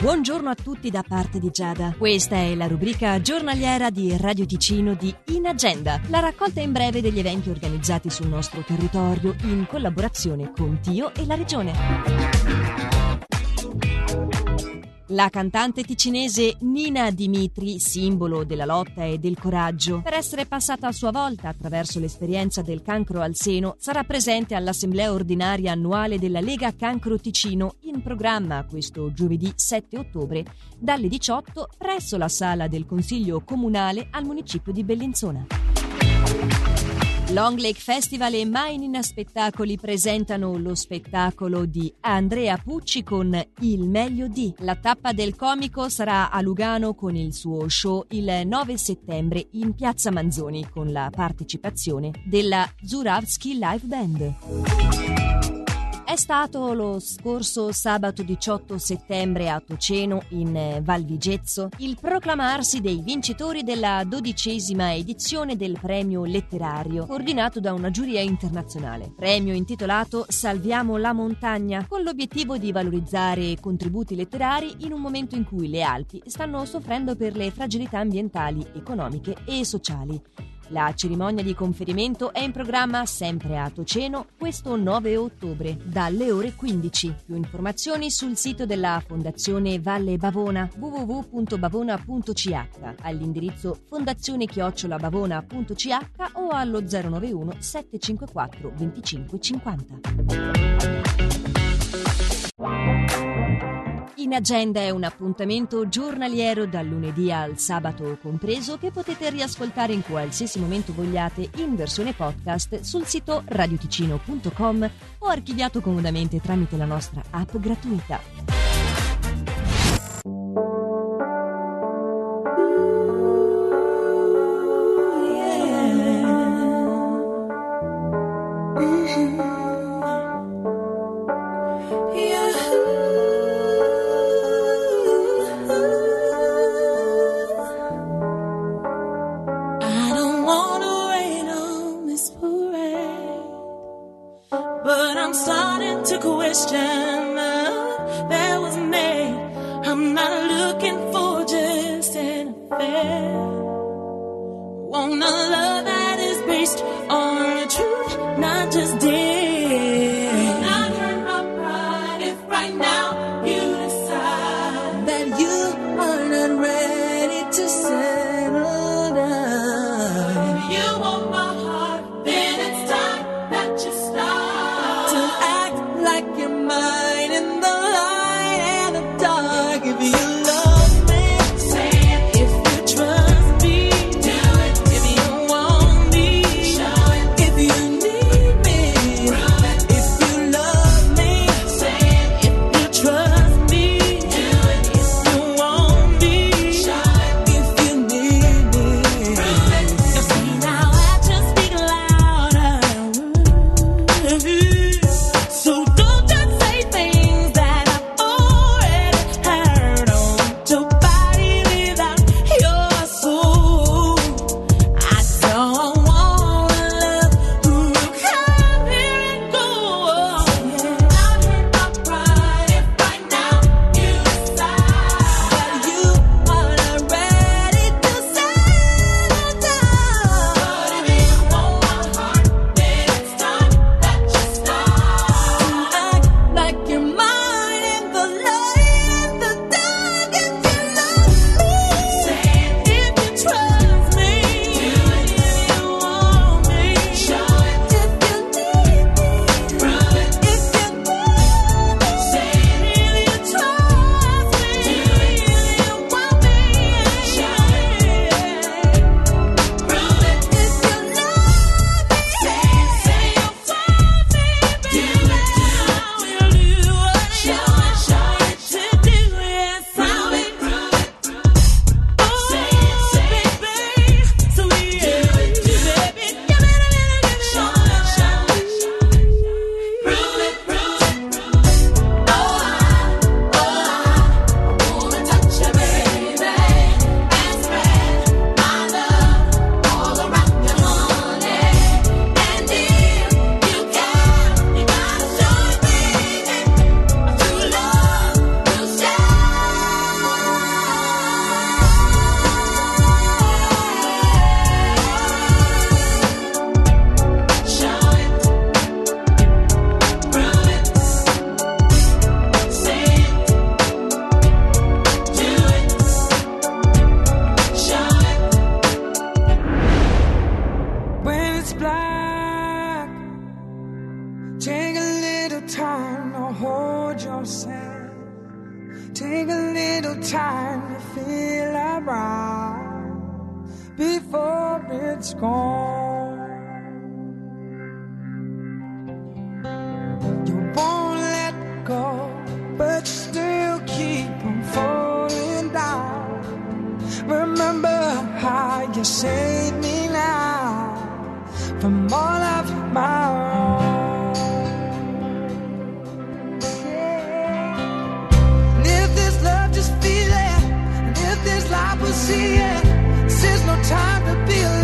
Buongiorno a tutti da parte di Giada. Questa è la rubrica giornaliera di Radio Ticino di In Agenda, la raccolta in breve degli eventi organizzati sul nostro territorio in collaborazione con Tio e la Regione. La cantante ticinese Nina Dimitri, simbolo della lotta e del coraggio, per essere passata a sua volta attraverso l'esperienza del cancro al seno, sarà presente all'assemblea ordinaria annuale della Lega Cancro Ticino in programma questo giovedì 7 ottobre dalle 18 presso la sala del Consiglio Comunale al municipio di Bellinzona. Long Lake Festival e Mainin Spettacoli presentano lo spettacolo di Andrea Pucci con Il meglio di. La tappa del comico sarà a Lugano con il suo show il 9 settembre in Piazza Manzoni con la partecipazione della Zuravsky Live Band. È stato lo scorso sabato 18 settembre a Toceno, in eh, Val Vigezzo, il proclamarsi dei vincitori della dodicesima edizione del premio letterario, coordinato da una giuria internazionale. Premio intitolato Salviamo la montagna, con l'obiettivo di valorizzare contributi letterari in un momento in cui le Alpi stanno soffrendo per le fragilità ambientali, economiche e sociali. La cerimonia di conferimento è in programma sempre a Toceno questo 9 ottobre dalle ore 15. Più informazioni sul sito della Fondazione Valle Bavona www.bavona.ch all'indirizzo fondazione-bavona.ch o allo 091 754 2550. In agenda è un appuntamento giornaliero dal lunedì al sabato compreso che potete riascoltare in qualsiasi momento vogliate in versione podcast sul sito radioticino.com o archiviato comodamente tramite la nostra app gratuita. That was made. I'm not looking for just an affair. Want a love that is based on truth, not just. Not hurt my pride if right now yourself. Take a little time to feel around before it's gone. See it, this is no time to be alone.